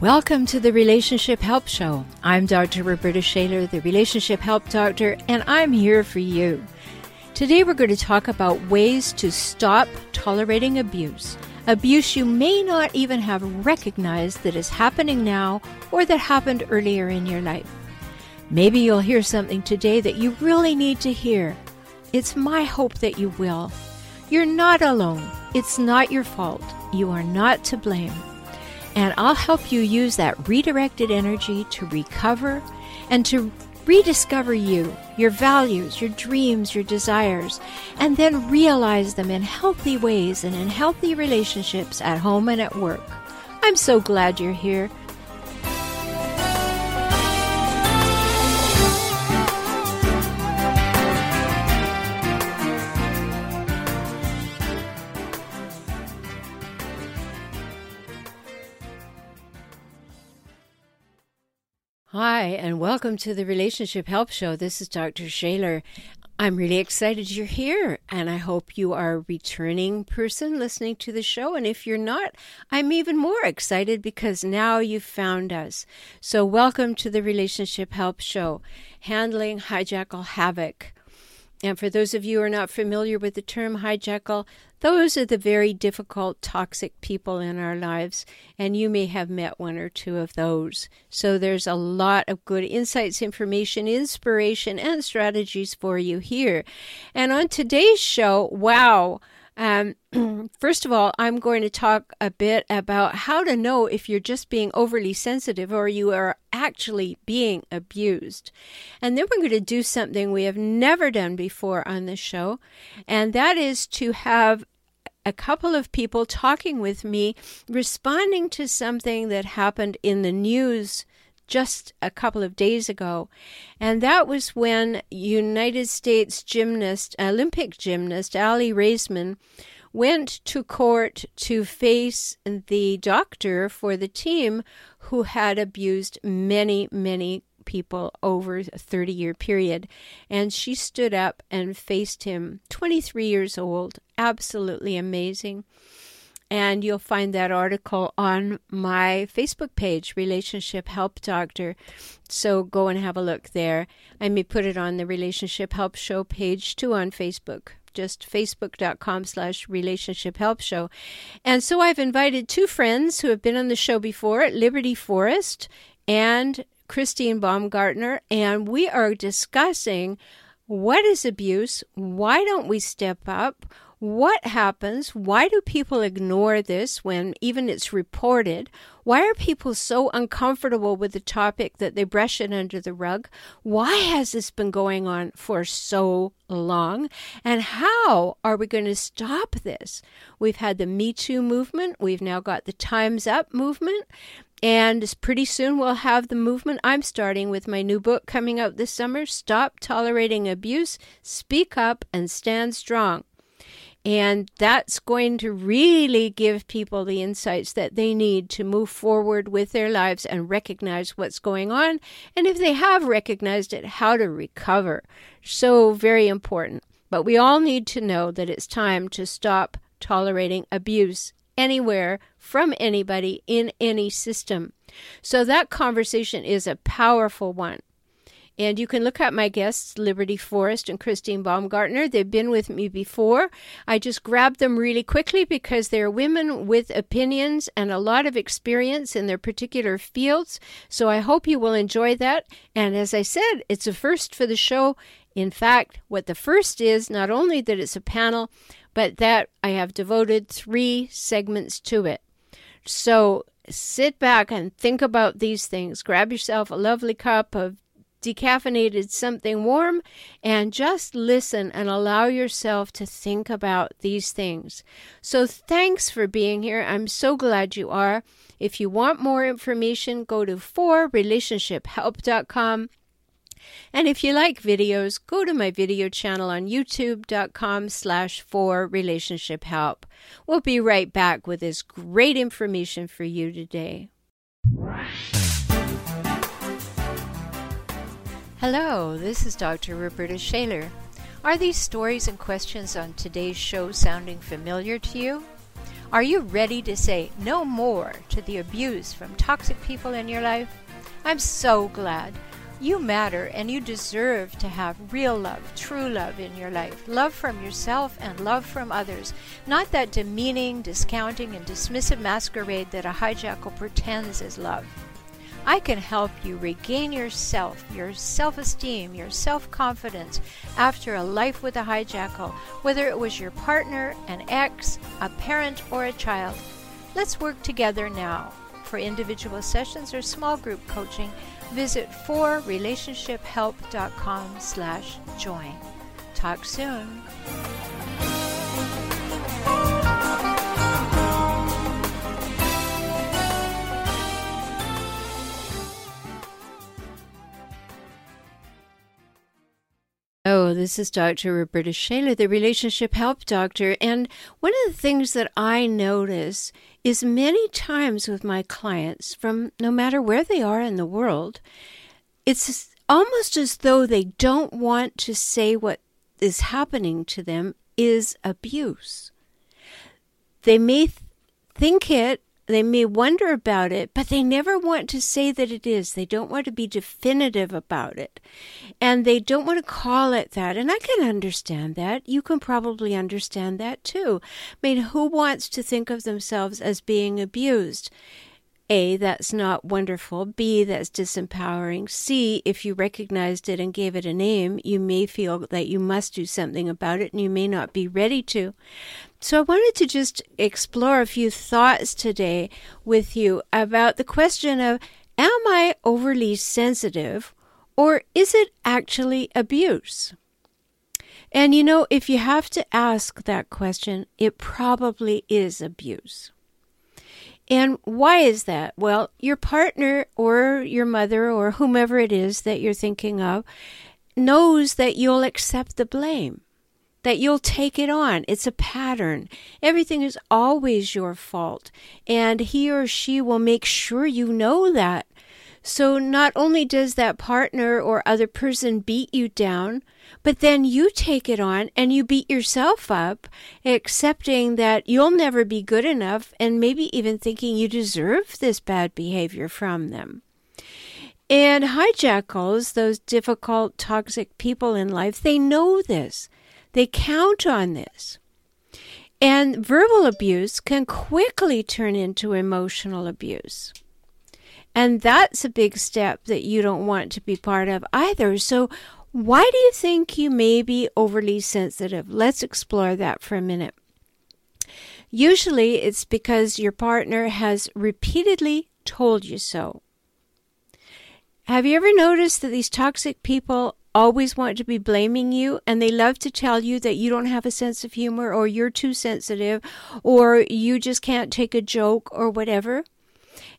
Welcome to the Relationship Help Show. I'm Dr. Roberta Shaler, the Relationship Help Doctor, and I'm here for you. Today we're going to talk about ways to stop tolerating abuse. Abuse you may not even have recognized that is happening now or that happened earlier in your life. Maybe you'll hear something today that you really need to hear. It's my hope that you will. You're not alone. It's not your fault. You are not to blame. And I'll help you use that redirected energy to recover and to rediscover you, your values, your dreams, your desires, and then realize them in healthy ways and in healthy relationships at home and at work. I'm so glad you're here. Hi, and welcome to the Relationship Help Show. This is Dr. Shaler. I'm really excited you're here, and I hope you are a returning person listening to the show. And if you're not, I'm even more excited because now you've found us. So, welcome to the Relationship Help Show, handling hijackal havoc. And for those of you who are not familiar with the term hijackal, those are the very difficult, toxic people in our lives, and you may have met one or two of those. So there's a lot of good insights, information, inspiration, and strategies for you here. And on today's show, wow. Um, first of all, I'm going to talk a bit about how to know if you're just being overly sensitive or you are actually being abused. And then we're going to do something we have never done before on this show, and that is to have a couple of people talking with me, responding to something that happened in the news just a couple of days ago. And that was when United States gymnast, Olympic gymnast Aly Raisman went to court to face the doctor for the team who had abused many, many people over a 30 year period. And she stood up and faced him, 23 years old, absolutely amazing. And you'll find that article on my Facebook page, Relationship Help Doctor. So go and have a look there. I may put it on the Relationship Help Show page too on Facebook just facebook.com slash relationship help show and so i've invited two friends who have been on the show before liberty forrest and Christine Baumgartner, and we are discussing what is abuse? Why don't we step up? What happens? Why do people ignore this when even it's reported? Why are people so uncomfortable with the topic that they brush it under the rug? Why has this been going on for so long? And how are we going to stop this? We've had the Me Too movement, we've now got the Time's Up movement. And pretty soon we'll have the movement I'm starting with my new book coming out this summer Stop Tolerating Abuse, Speak Up, and Stand Strong. And that's going to really give people the insights that they need to move forward with their lives and recognize what's going on. And if they have recognized it, how to recover. So, very important. But we all need to know that it's time to stop tolerating abuse anywhere from anybody in any system. So that conversation is a powerful one. And you can look at my guests, Liberty Forrest and Christine Baumgartner. They've been with me before. I just grabbed them really quickly because they're women with opinions and a lot of experience in their particular fields. So I hope you will enjoy that. And as I said, it's a first for the show. In fact, what the first is, not only that it's a panel, but that I have devoted three segments to it. So sit back and think about these things. Grab yourself a lovely cup of decaffeinated something warm and just listen and allow yourself to think about these things. So, thanks for being here. I'm so glad you are. If you want more information, go to forrelationshiphelp.com and if you like videos, go to my video channel on youtube.com slash for relationship help. We'll be right back with this great information for you today. Hello, this is Dr. Roberta Shaler. Are these stories and questions on today's show sounding familiar to you? Are you ready to say no more to the abuse from toxic people in your life? I'm so glad. You matter and you deserve to have real love, true love in your life. Love from yourself and love from others. Not that demeaning, discounting, and dismissive masquerade that a hijackal pretends is love. I can help you regain yourself, your self esteem, your self confidence after a life with a hijackal, whether it was your partner, an ex, a parent, or a child. Let's work together now. For individual sessions or small group coaching, visit forrelationshiphelp.com slash join. Talk soon. This is Dr. Roberta Shaler, the Relationship Help Doctor. And one of the things that I notice is many times with my clients, from no matter where they are in the world, it's almost as though they don't want to say what is happening to them is abuse. They may th- think it they may wonder about it, but they never want to say that it is. They don't want to be definitive about it. And they don't want to call it that. And I can understand that. You can probably understand that too. I mean, who wants to think of themselves as being abused? A, that's not wonderful. B, that's disempowering. C, if you recognized it and gave it a name, you may feel that you must do something about it and you may not be ready to. So I wanted to just explore a few thoughts today with you about the question of am I overly sensitive or is it actually abuse? And you know, if you have to ask that question, it probably is abuse. And why is that? Well, your partner or your mother or whomever it is that you're thinking of knows that you'll accept the blame, that you'll take it on. It's a pattern. Everything is always your fault. And he or she will make sure you know that. So not only does that partner or other person beat you down, but then you take it on and you beat yourself up, accepting that you'll never be good enough and maybe even thinking you deserve this bad behavior from them. And hijackals, those difficult, toxic people in life, they know this. They count on this. And verbal abuse can quickly turn into emotional abuse. And that's a big step that you don't want to be part of either. So, why do you think you may be overly sensitive? Let's explore that for a minute. Usually, it's because your partner has repeatedly told you so. Have you ever noticed that these toxic people always want to be blaming you and they love to tell you that you don't have a sense of humor or you're too sensitive or you just can't take a joke or whatever?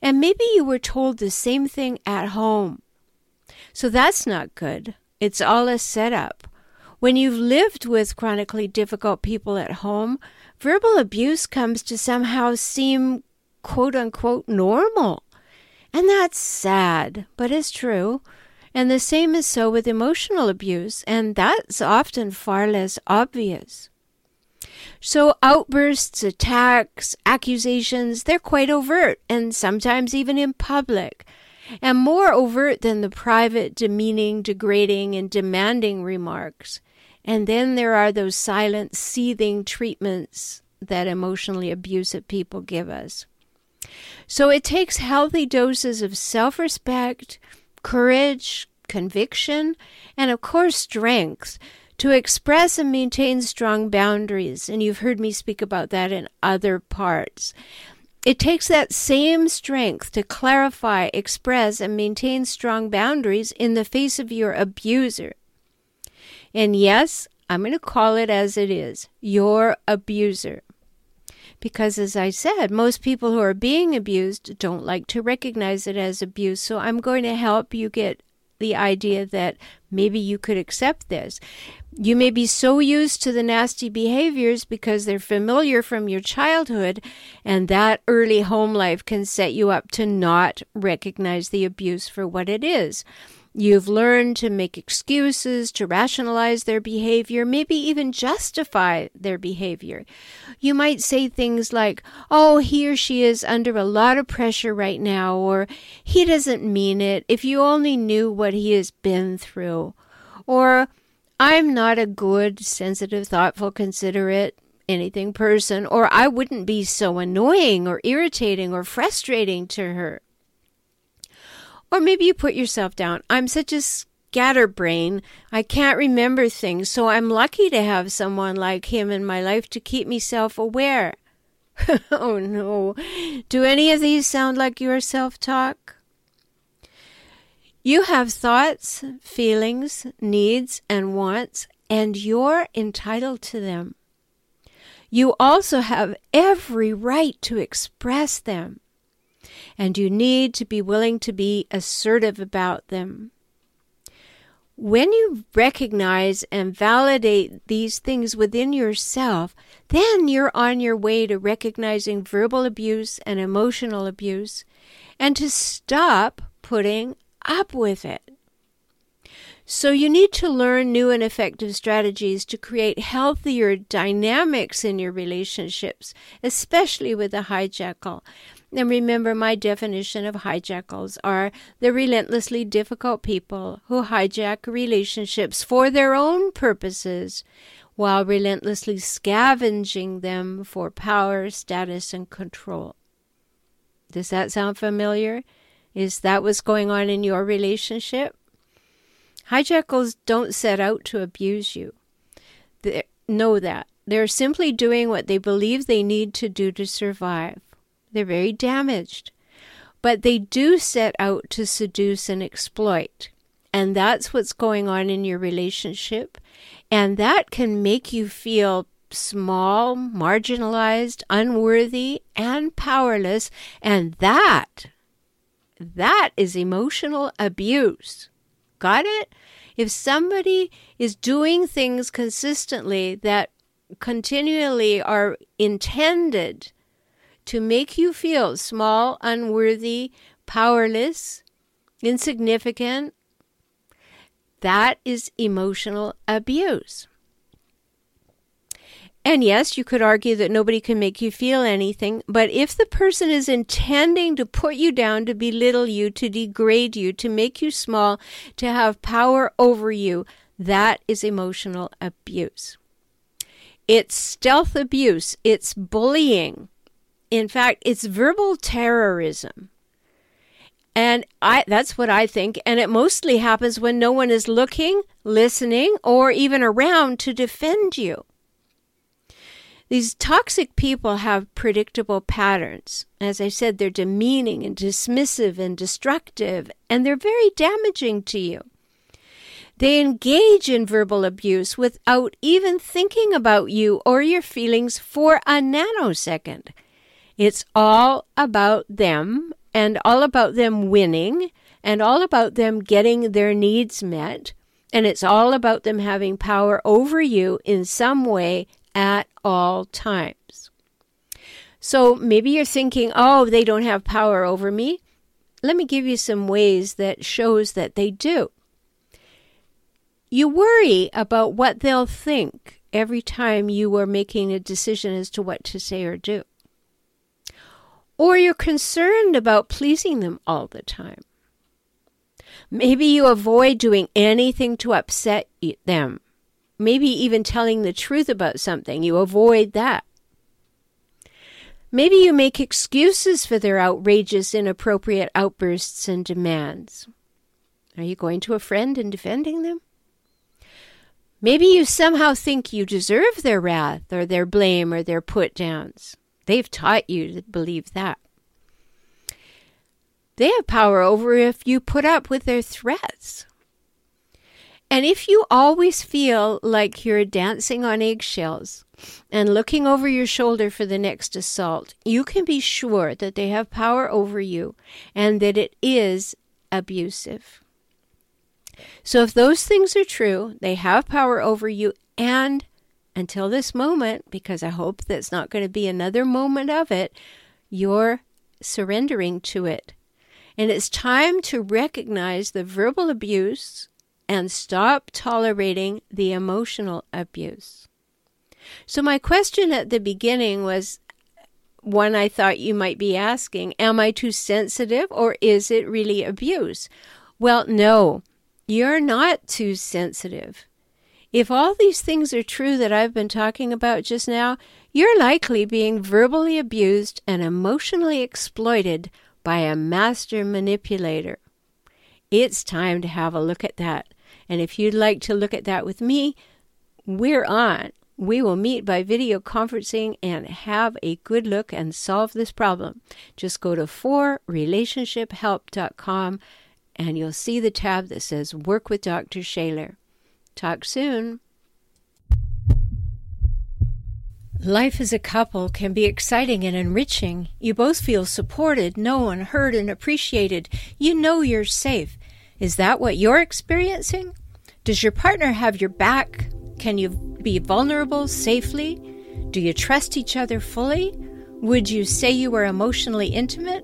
And maybe you were told the same thing at home. So that's not good. It's all a setup. When you've lived with chronically difficult people at home, verbal abuse comes to somehow seem quote unquote normal. And that's sad, but it's true. And the same is so with emotional abuse, and that's often far less obvious. So outbursts, attacks, accusations, they're quite overt and sometimes even in public and more overt than the private, demeaning, degrading, and demanding remarks. And then there are those silent, seething treatments that emotionally abusive people give us. So it takes healthy doses of self respect, courage, conviction, and of course, strength to express and maintain strong boundaries. And you've heard me speak about that in other parts. It takes that same strength to clarify, express, and maintain strong boundaries in the face of your abuser. And yes, I'm going to call it as it is your abuser. Because, as I said, most people who are being abused don't like to recognize it as abuse. So, I'm going to help you get the idea that maybe you could accept this. You may be so used to the nasty behaviors because they're familiar from your childhood, and that early home life can set you up to not recognize the abuse for what it is. You've learned to make excuses, to rationalize their behavior, maybe even justify their behavior. You might say things like, Oh, he or she is under a lot of pressure right now, or he doesn't mean it. If you only knew what he has been through. Or, I'm not a good, sensitive, thoughtful, considerate, anything person, or I wouldn't be so annoying or irritating or frustrating to her. Or maybe you put yourself down. I'm such a scatterbrain. I can't remember things, so I'm lucky to have someone like him in my life to keep me self aware. oh no. Do any of these sound like your self talk? You have thoughts, feelings, needs, and wants, and you're entitled to them. You also have every right to express them and you need to be willing to be assertive about them. When you recognize and validate these things within yourself, then you're on your way to recognizing verbal abuse and emotional abuse and to stop putting up with it. So, you need to learn new and effective strategies to create healthier dynamics in your relationships, especially with a hijackal. And remember, my definition of hijackals are the relentlessly difficult people who hijack relationships for their own purposes while relentlessly scavenging them for power, status, and control. Does that sound familiar? Is that what's going on in your relationship? Hijackals don't set out to abuse you. They know that. They're simply doing what they believe they need to do to survive. They're very damaged. But they do set out to seduce and exploit. And that's what's going on in your relationship. And that can make you feel small, marginalized, unworthy, and powerless. And that, that is emotional abuse. Got it? If somebody is doing things consistently that continually are intended to make you feel small, unworthy, powerless, insignificant. That is emotional abuse. And yes, you could argue that nobody can make you feel anything, but if the person is intending to put you down, to belittle you, to degrade you, to make you small, to have power over you, that is emotional abuse. It's stealth abuse, it's bullying, in fact, it's verbal terrorism. And I that's what I think and it mostly happens when no one is looking, listening or even around to defend you. These toxic people have predictable patterns. As I said, they're demeaning and dismissive and destructive, and they're very damaging to you. They engage in verbal abuse without even thinking about you or your feelings for a nanosecond. It's all about them and all about them winning and all about them getting their needs met. And it's all about them having power over you in some way at all times. So maybe you're thinking, oh, they don't have power over me. Let me give you some ways that shows that they do. You worry about what they'll think every time you are making a decision as to what to say or do or you're concerned about pleasing them all the time. Maybe you avoid doing anything to upset them. Maybe even telling the truth about something. You avoid that. Maybe you make excuses for their outrageous, inappropriate outbursts and demands. Are you going to a friend and defending them? Maybe you somehow think you deserve their wrath or their blame or their put downs. They've taught you to believe that. They have power over if you put up with their threats. And if you always feel like you're dancing on eggshells and looking over your shoulder for the next assault, you can be sure that they have power over you and that it is abusive. So, if those things are true, they have power over you and until this moment, because I hope that's not going to be another moment of it, you're surrendering to it. And it's time to recognize the verbal abuse and stop tolerating the emotional abuse. So, my question at the beginning was one I thought you might be asking Am I too sensitive or is it really abuse? Well, no, you're not too sensitive. If all these things are true that I've been talking about just now, you're likely being verbally abused and emotionally exploited by a master manipulator. It's time to have a look at that. And if you'd like to look at that with me, we're on. We will meet by video conferencing and have a good look and solve this problem. Just go to forrelationshiphelp.com and you'll see the tab that says Work with Dr. Shaler. Talk soon. Life as a couple can be exciting and enriching. You both feel supported, known, heard, and appreciated. You know you're safe. Is that what you're experiencing? Does your partner have your back? Can you be vulnerable safely? Do you trust each other fully? Would you say you are emotionally intimate?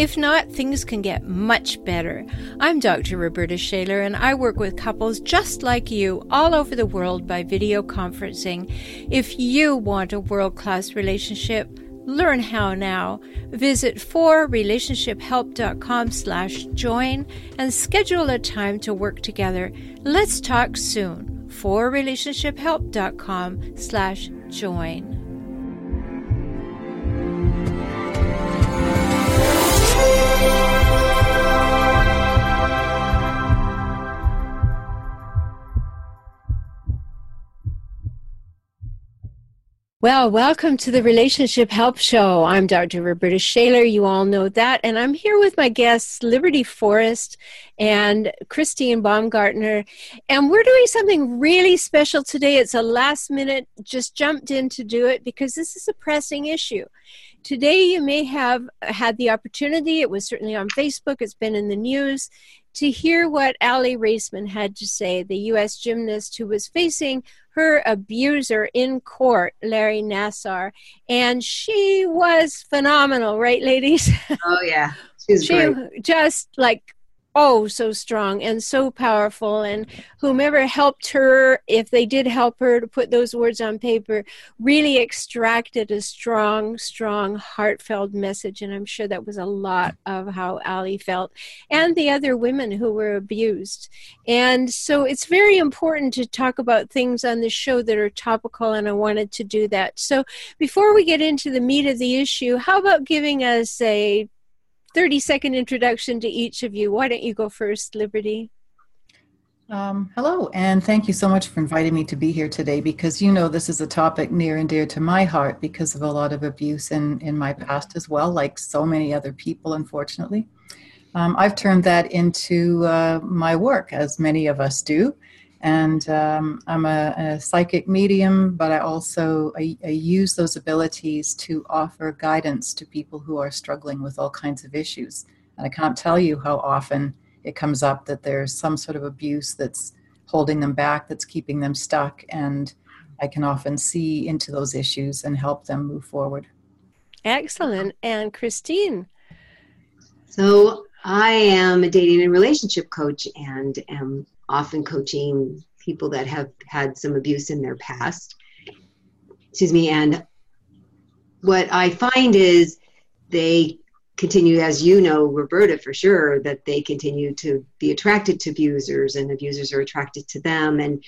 If not, things can get much better. I'm Dr. Roberta Shaler, and I work with couples just like you all over the world by video conferencing. If you want a world class relationship, learn how now. Visit forrelationshiphelp.com slash join and schedule a time to work together. Let's talk soon. forrelationshiphelp.com slash join. Well, welcome to the Relationship Help Show. I'm Dr. Roberta Shaler. You all know that. And I'm here with my guests, Liberty Forrest and Christine Baumgartner. And we're doing something really special today. It's a last minute, just jumped in to do it because this is a pressing issue. Today, you may have had the opportunity, it was certainly on Facebook, it's been in the news, to hear what Aly Raisman had to say, the U.S. gymnast who was facing her abuser in court, Larry Nassar. And she was phenomenal, right, ladies? Oh, yeah. She's she great. just like oh so strong and so powerful and whomever helped her if they did help her to put those words on paper really extracted a strong strong heartfelt message and i'm sure that was a lot of how Aly felt and the other women who were abused. And so it's very important to talk about things on the show that are topical and i wanted to do that. So before we get into the meat of the issue how about giving us a 30 second introduction to each of you. Why don't you go first, Liberty? Um, hello, and thank you so much for inviting me to be here today because you know this is a topic near and dear to my heart because of a lot of abuse in, in my past as well, like so many other people, unfortunately. Um, I've turned that into uh, my work, as many of us do and um, I'm a, a, psychic medium, but I also I, I, use those abilities to offer guidance to people who are struggling with all kinds of issues. And I can't tell you how often it comes up that there's some sort of abuse that's holding them back, that's keeping them stuck, and I can often see into those issues and help them move forward. Excellent. And Christine. So I am a dating and relationship coach and am often coaching people that have had some abuse in their past. Excuse me. And what I find is they continue, as you know, Roberta, for sure, that they continue to be attracted to abusers and abusers are attracted to them. And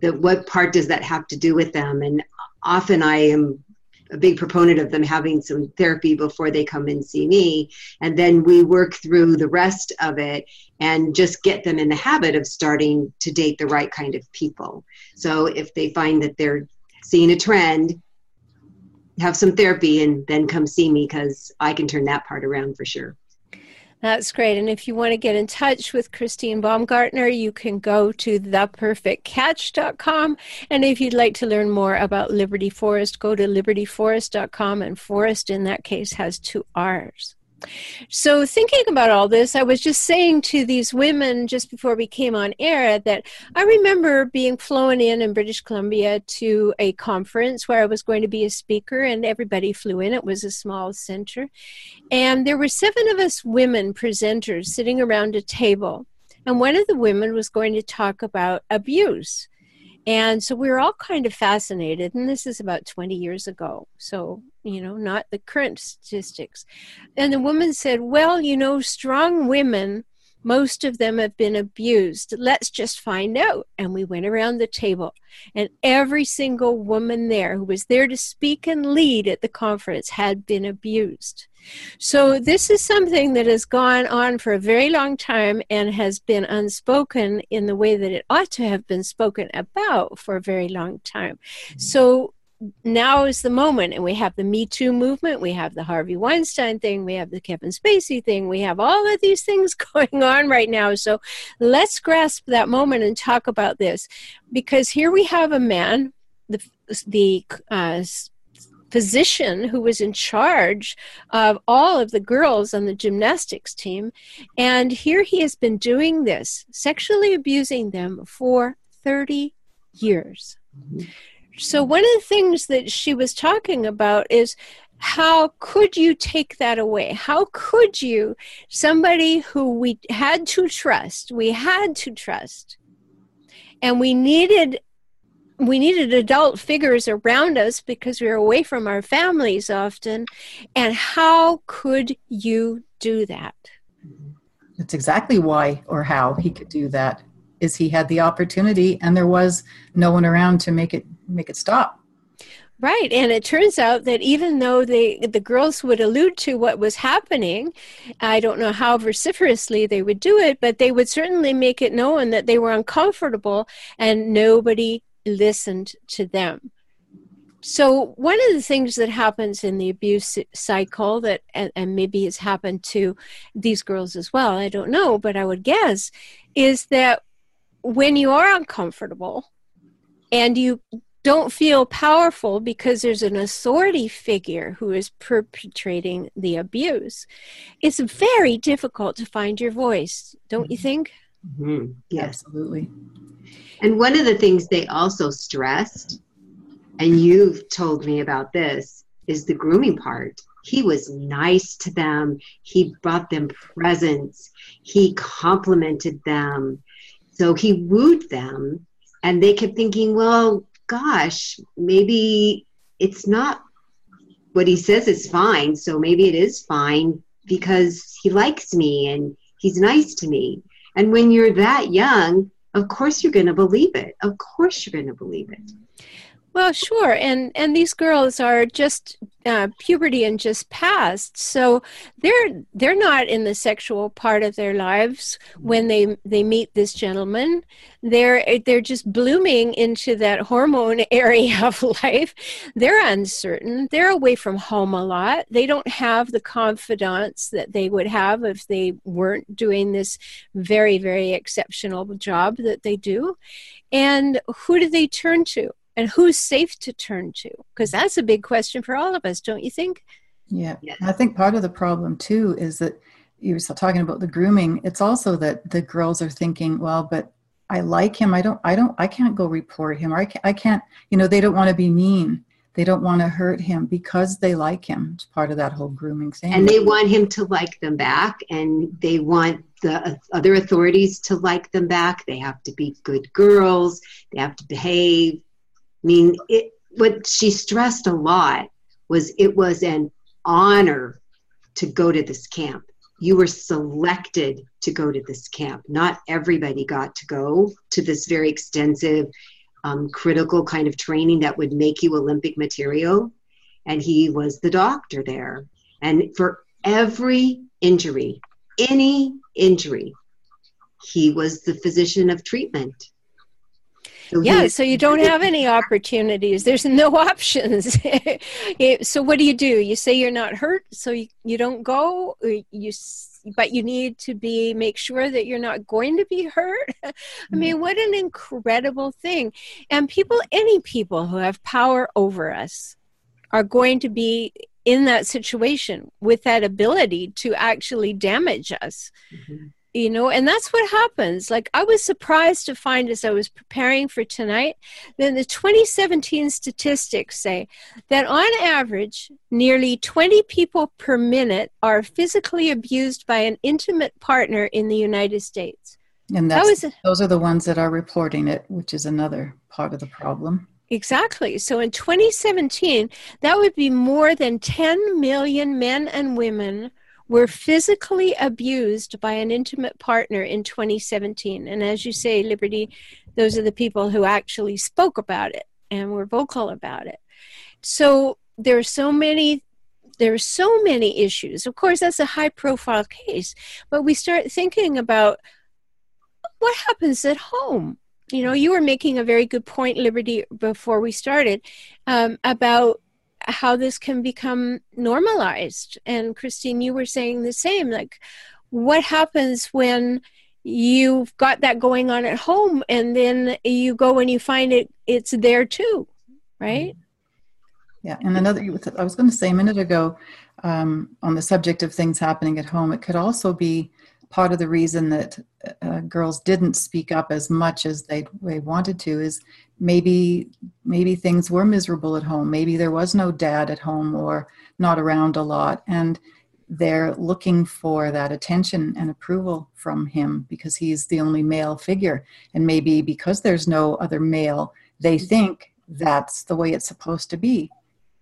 that what part does that have to do with them? And often I am a big proponent of them having some therapy before they come and see me. And then we work through the rest of it and just get them in the habit of starting to date the right kind of people. So if they find that they're seeing a trend have some therapy and then come see me because i can turn that part around for sure that's great. And if you want to get in touch with Christine Baumgartner, you can go to theperfectcatch.com. And if you'd like to learn more about Liberty Forrest, go to libertyforrest.com. And forest in that case, has two R's. So, thinking about all this, I was just saying to these women just before we came on air that I remember being flown in in British Columbia to a conference where I was going to be a speaker, and everybody flew in. It was a small center. And there were seven of us women presenters sitting around a table. And one of the women was going to talk about abuse. And so we were all kind of fascinated, and this is about 20 years ago. So, you know, not the current statistics. And the woman said, Well, you know, strong women, most of them have been abused. Let's just find out. And we went around the table, and every single woman there who was there to speak and lead at the conference had been abused. So, this is something that has gone on for a very long time and has been unspoken in the way that it ought to have been spoken about for a very long time. Mm-hmm. So, now is the moment, and we have the Me Too movement, we have the Harvey Weinstein thing, we have the Kevin Spacey thing, we have all of these things going on right now. So, let's grasp that moment and talk about this because here we have a man, the the uh, physician who was in charge of all of the girls on the gymnastics team. And here he has been doing this, sexually abusing them for 30 years. So, one of the things that she was talking about is how could you take that away? How could you, somebody who we had to trust, we had to trust, and we needed we needed adult figures around us because we were away from our families often. And how could you do that? That's exactly why or how he could do that. Is he had the opportunity and there was no one around to make it make it stop. Right, and it turns out that even though they the girls would allude to what was happening, I don't know how vociferously they would do it, but they would certainly make it known that they were uncomfortable and nobody listened to them. So, one of the things that happens in the abuse cycle that, and, and, maybe has happened to these girls as well, I don't know, but I would guess, is that when you are uncomfortable and you don't feel powerful because there's an authority figure who is perpetrating the abuse, it's very difficult to find your voice, don't you mm-hmm. think? Mm-hmm. Yes, absolutely. And one of the things they also stressed, and you've told me about this, is the grooming part. He was nice to them, he bought them presents, he complimented them. So he wooed them, and they kept thinking, well, gosh, maybe it's not what he says is fine, so maybe it is fine because he likes me and he's nice to me. And when you're that young, of course you're going to believe it. Of course you're going to believe it. Well, sure, and and these girls are just uh, puberty and just past, so they're they're not in the sexual part of their lives when they they meet this gentleman. They're they're just blooming into that hormone area of life. They're uncertain. They're away from home a lot. They don't have the confidence that they would have if they weren't doing this very very exceptional job that they do. And who do they turn to? And who's safe to turn to? Because that's a big question for all of us don't you think? Yeah. Yes. i think part of the problem too is that you were talking about the grooming. It's also that the girls are thinking well but i like him. I don't i don't i can't go report him or i can't, I can't you know they don't want to be mean. They don't want to hurt him because they like him. It's part of that whole grooming thing. And they want him to like them back and they want the uh, other authorities to like them back. They have to be good girls. They have to behave I mean, it, what she stressed a lot was it was an honor to go to this camp. You were selected to go to this camp. Not everybody got to go to this very extensive, um, critical kind of training that would make you Olympic material. And he was the doctor there. And for every injury, any injury, he was the physician of treatment. So yeah, so you don't have any opportunities. There's no options. so what do you do? You say you're not hurt, so you, you don't go. You but you need to be make sure that you're not going to be hurt. I mean, mm-hmm. what an incredible thing! And people, any people who have power over us, are going to be in that situation with that ability to actually damage us. Mm-hmm you know and that's what happens. Like i was surprised to find as i was preparing for tonight that the 2017 statistics say that on average nearly 20 people per minute are physically abused by an intimate partner in the united states. And that's, that was, those are the ones that are reporting it which is another part of the problem. Exactly. So in 2017 that would be more than 10 million men and women were physically abused by an intimate partner in 2017. And as you say, Liberty, those are the people who actually spoke about it and were vocal about it. So there are so many there are so many issues. Of course, that's a high profile case, but we start thinking about what happens at home. You know, you were making a very good point, Liberty, before we started um, about how this can become normalized. And Christine, you were saying the same. Like, what happens when you've got that going on at home and then you go and you find it it's there too right yeah and another i was going to say a minute ago um, on the subject of things happening at home it could also be part of the reason that uh, girls didn't speak up as much as they, they wanted to is maybe maybe things were miserable at home maybe there was no dad at home or not around a lot and they're looking for that attention and approval from him because he's the only male figure and maybe because there's no other male they think that's the way it's supposed to be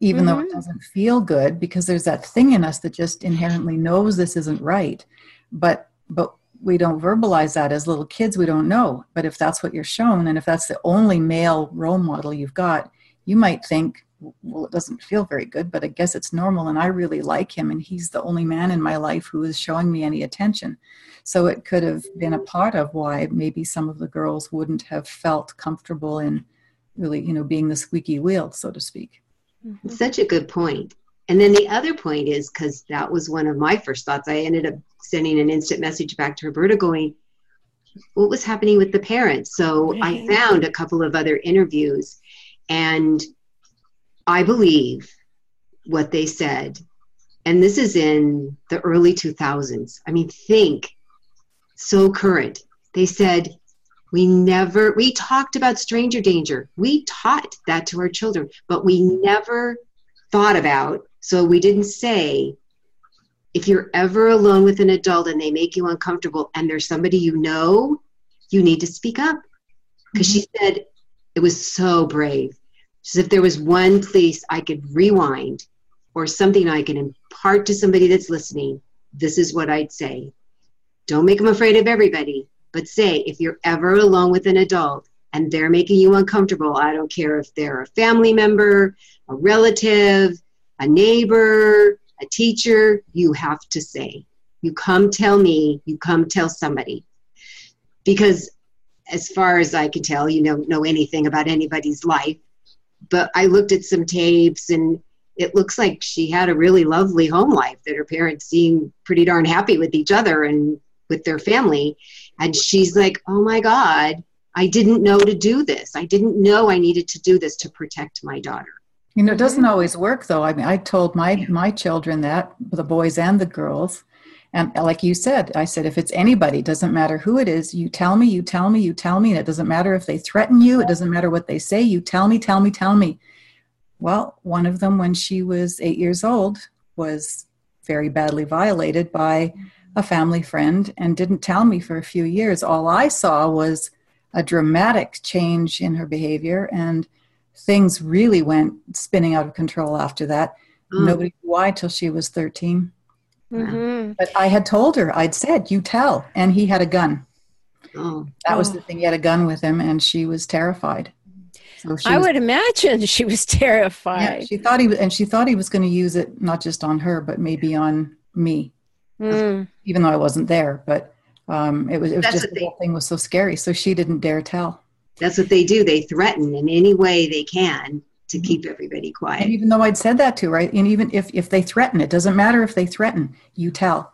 even mm-hmm. though it mm-hmm. doesn't feel good because there's that thing in us that just inherently knows this isn't right but but we don't verbalize that as little kids we don't know. But if that's what you're shown and if that's the only male role model you've got you might think well it doesn't feel very good but i guess it's normal and i really like him and he's the only man in my life who is showing me any attention. So it could have been a part of why maybe some of the girls wouldn't have felt comfortable in really you know being the squeaky wheel so to speak. Such a good point and then the other point is because that was one of my first thoughts. I ended up sending an instant message back to Roberta going, What was happening with the parents? So right. I found a couple of other interviews, and I believe what they said. And this is in the early 2000s. I mean, think so current. They said, we never, we talked about stranger danger. We taught that to our children, but we never thought about so we didn't say, if you're ever alone with an adult and they make you uncomfortable and there's somebody you know, you need to speak up. Because mm-hmm. she said it was so brave. She said, if there was one place I could rewind or something I can impart to somebody that's listening, this is what I'd say. Don't make them afraid of everybody, but say, if you're ever alone with an adult and they're making you uncomfortable, I don't care if they're a family member, a relative, a neighbor, a teacher, you have to say. You come tell me, you come tell somebody. Because as far as I can tell, you don't know anything about anybody's life. But I looked at some tapes and it looks like she had a really lovely home life that her parents seemed pretty darn happy with each other and with their family. And she's like, oh my God, I didn't know to do this. I didn't know I needed to do this to protect my daughter. You know, it doesn't mm-hmm. always work though. I mean, I told my my children that the boys and the girls, and uh, like you said, I said if it's anybody, doesn't matter who it is, you tell me, you tell me, you tell me, and it doesn't matter if they threaten you, it doesn't matter what they say, you tell me, tell me, tell me. Well, one of them, when she was eight years old, was very badly violated by a mm-hmm. family friend and didn't tell me for a few years. All I saw was a dramatic change in her behavior and things really went spinning out of control after that. Mm. Nobody knew why till she was 13. Mm-hmm. But I had told her, I'd said, you tell. And he had a gun. Oh. That was the thing. He had a gun with him, and she was terrified. So I was, would imagine she was terrified. Yeah, she thought he was, and she thought he was going to use it not just on her, but maybe on me, mm. even though I wasn't there. But um, it was, it was just the whole thing was so scary. So she didn't dare tell. That's what they do. They threaten in any way they can to keep everybody quiet. And even though I'd said that to, right? And even if, if they threaten, it doesn't matter if they threaten, you tell.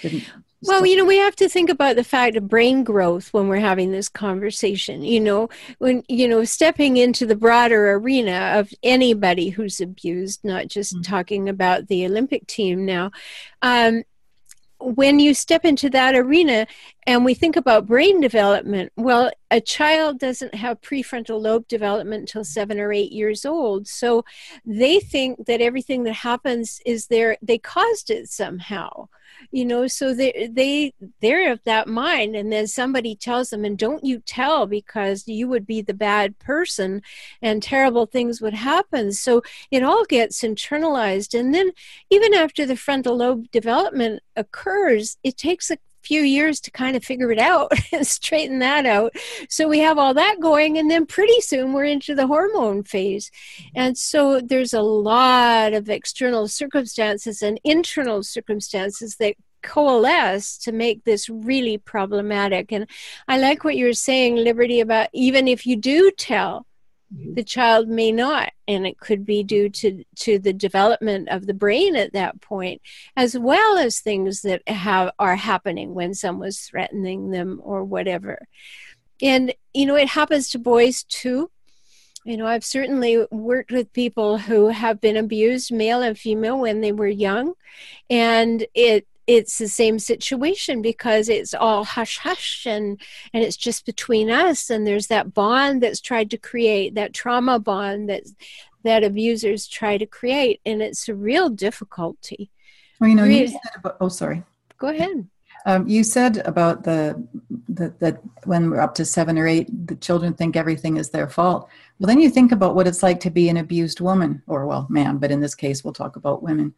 Didn't, well, you know, we have to think about the fact of brain growth when we're having this conversation. You know, when, you know, stepping into the broader arena of anybody who's abused, not just mm-hmm. talking about the Olympic team now. Um, when you step into that arena and we think about brain development, well, a child doesn't have prefrontal lobe development until seven or eight years old. So they think that everything that happens is there, they caused it somehow you know so they they they're of that mind. And then somebody tells them and don't you tell because you would be the bad person and terrible things would happen. So it all gets internalized. And then even after the frontal lobe development occurs it takes a few years to kind of figure it out and straighten that out. So we have all that going, and then pretty soon we're into the hormone phase. And so there's a lot of external circumstances and internal circumstances that coalesce to make this really problematic. And I like what you're saying, Liberty, about even if you do tell, the child may not and it could be due to to the development of the brain at that point as well as things that have are happening when someone's threatening them or whatever. And you know it happens to boys too. You know i've certainly worked with people who have been abused male and female when they were young and it it's the same situation because it's all hush hush and and it's just between us and there's that bond that's tried to create that trauma bond that that abusers try to create and it's a real difficulty. Well you know you said about, oh sorry. Go ahead. Um, you said about the, the that when we're up to seven or eight the children think everything is their fault. Well then you think about what it's like to be an abused woman or well man but in this case we'll talk about women.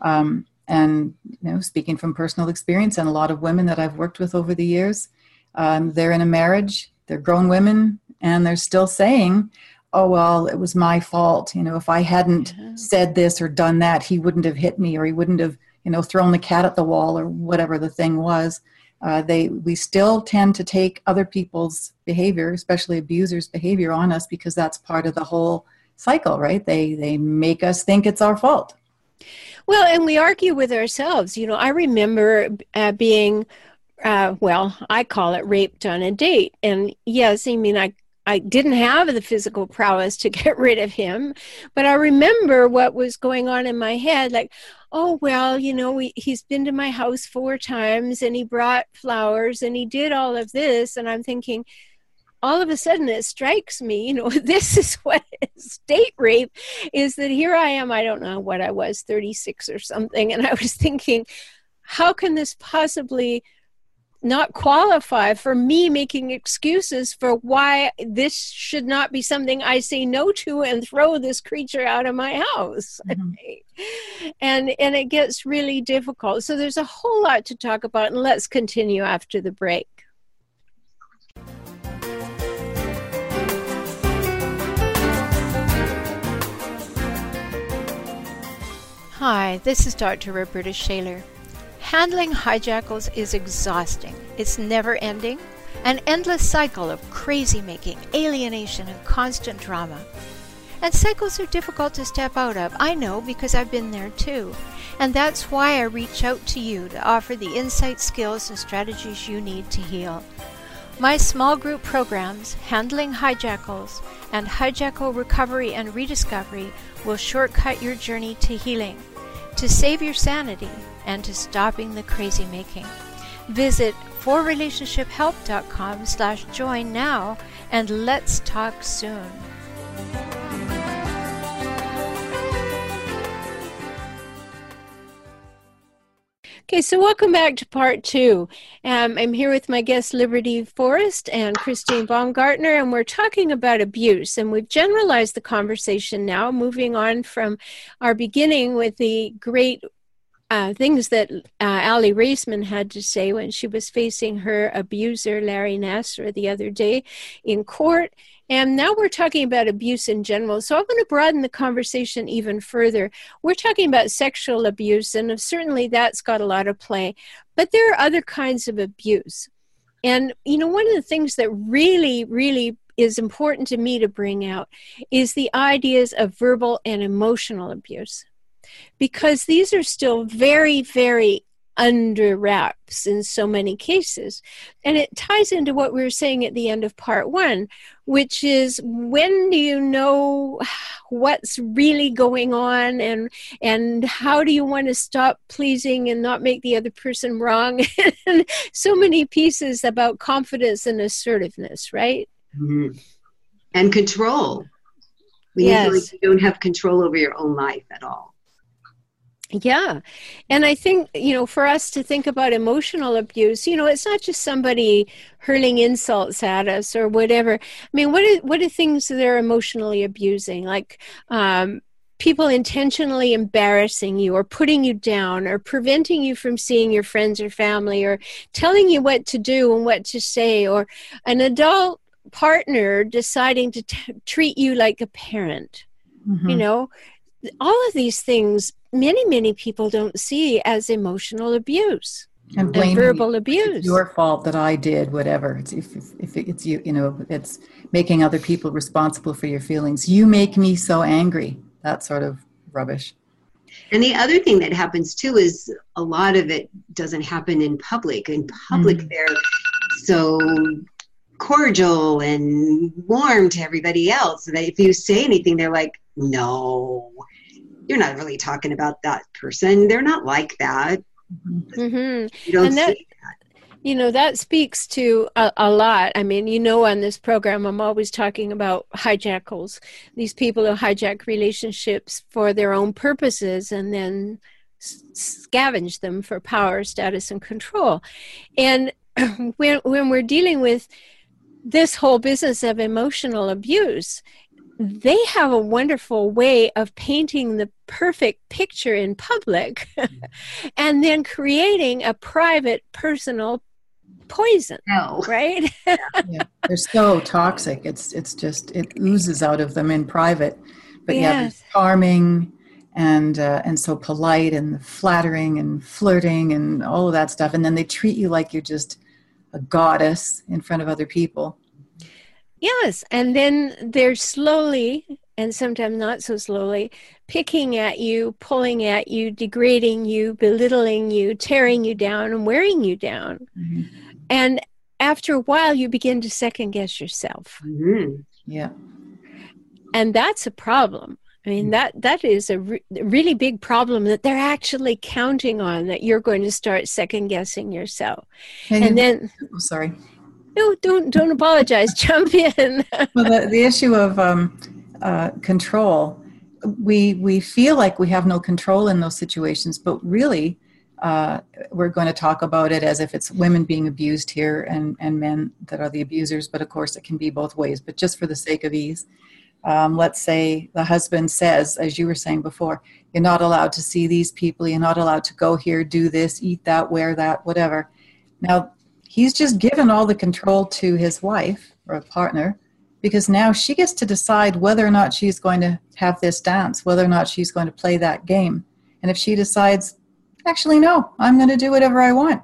Um, and you know speaking from personal experience and a lot of women that i've worked with over the years um, they're in a marriage they're grown women and they're still saying oh well it was my fault. You know if i hadn't yeah. said this or done that he wouldn't have hit me or he wouldn't have you know thrown the cat at the wall or whatever the thing was. Uh, they we still tend to take other people's behavior especially abusers behavior on us because that's part of the whole cycle right? They they make us think it's our fault well, and we argue with ourselves. You know, I remember uh, being, uh, well, I call it raped on a date. And yes, I mean, I I didn't have the physical prowess to get rid of him, but I remember what was going on in my head like, oh, well, you know, we, he's been to my house four times and he brought flowers and he did all of this. And I'm thinking, all of a sudden it strikes me, you know, this is what state rape is that here I am, I don't know what I was, 36 or something, and I was thinking, how can this possibly not qualify for me making excuses for why this should not be something I say no to and throw this creature out of my house. Mm-hmm. and and it gets really difficult. So there's a whole lot to talk about and let's continue after the break. Hi, this is Dr. Roberta Shaler. Handling hijackals is exhausting. It's never ending, an endless cycle of crazy making, alienation, and constant drama. And cycles are difficult to step out of. I know because I've been there too. And that's why I reach out to you to offer the insight, skills, and strategies you need to heal. My small group programs, Handling Hijackals and Hijackal Recovery and Rediscovery, will shortcut your journey to healing to save your sanity and to stopping the crazy making. Visit forrelationshiphelp.com slash join now and let's talk soon. Okay, so welcome back to part two. Um, I'm here with my guest Liberty Forrest and Christine Baumgartner, and we're talking about abuse. And we've generalized the conversation now, moving on from our beginning with the great uh, things that uh, Aly Raisman had to say when she was facing her abuser, Larry Nassar, the other day in court. And now we're talking about abuse in general. So I'm going to broaden the conversation even further. We're talking about sexual abuse, and certainly that's got a lot of play. But there are other kinds of abuse. And, you know, one of the things that really, really is important to me to bring out is the ideas of verbal and emotional abuse. Because these are still very, very under wraps in so many cases. And it ties into what we were saying at the end of part one, which is when do you know what's really going on and and how do you want to stop pleasing and not make the other person wrong? so many pieces about confidence and assertiveness, right? Mm-hmm. And control. When yes. you feel like you don't have control over your own life at all. Yeah. And I think, you know, for us to think about emotional abuse, you know, it's not just somebody hurling insults at us or whatever. I mean, what are, what are things that are emotionally abusing? Like, um, people intentionally embarrassing you or putting you down or preventing you from seeing your friends or family or telling you what to do and what to say or an adult partner deciding to t- treat you like a parent. Mm-hmm. You know, all of these things many many people don't see as emotional abuse and, and verbal abuse it's your fault that i did whatever. It's, if, if it's you you know it's making other people responsible for your feelings. You make me so angry. That sort of rubbish. And the other thing that happens too is a lot of it doesn't happen in public in public mm. they're so cordial and warm to everybody else. That if you say anything they're like no you're not really talking about that person. They're not like that. Mm-hmm. You don't and that, see that. You know, that speaks to a, a, lot. I mean, you know, on this program, I'm always talking about hijackals, these people who hijack relationships for their own purposes and then scavenge them for power, status, and control. And when, when we're dealing with this whole business of emotional abuse, they have a wonderful way of painting the perfect picture in public and then creating a private personal poison no. right yeah. they're so toxic it's it's just it oozes out of them in private but yes. yeah they're charming and uh, and so polite and flattering and flirting and all of that stuff and then they treat you like you're just a goddess in front of other people Yes, and then they're slowly and sometimes not so slowly picking at you, pulling at you, degrading you, belittling you, tearing you down, and wearing you down. Mm-hmm. And after a while, you begin to second guess yourself. Mm-hmm. Yeah. And that's a problem. I mean that that is a re- really big problem that they're actually counting on that you're going to start second guessing yourself. And, and then oh, sorry. No, don't don't apologize. Jump in. well, the, the issue of um, uh, control, we we feel like we have no control in those situations, but really, uh, we're going to talk about it as if it's women being abused here and and men that are the abusers. But of course, it can be both ways. But just for the sake of ease, um, let's say the husband says, as you were saying before, you're not allowed to see these people. You're not allowed to go here, do this, eat that, wear that, whatever. Now he's just given all the control to his wife or a partner because now she gets to decide whether or not she's going to have this dance, whether or not she's going to play that game. And if she decides, actually, no, I'm going to do whatever I want,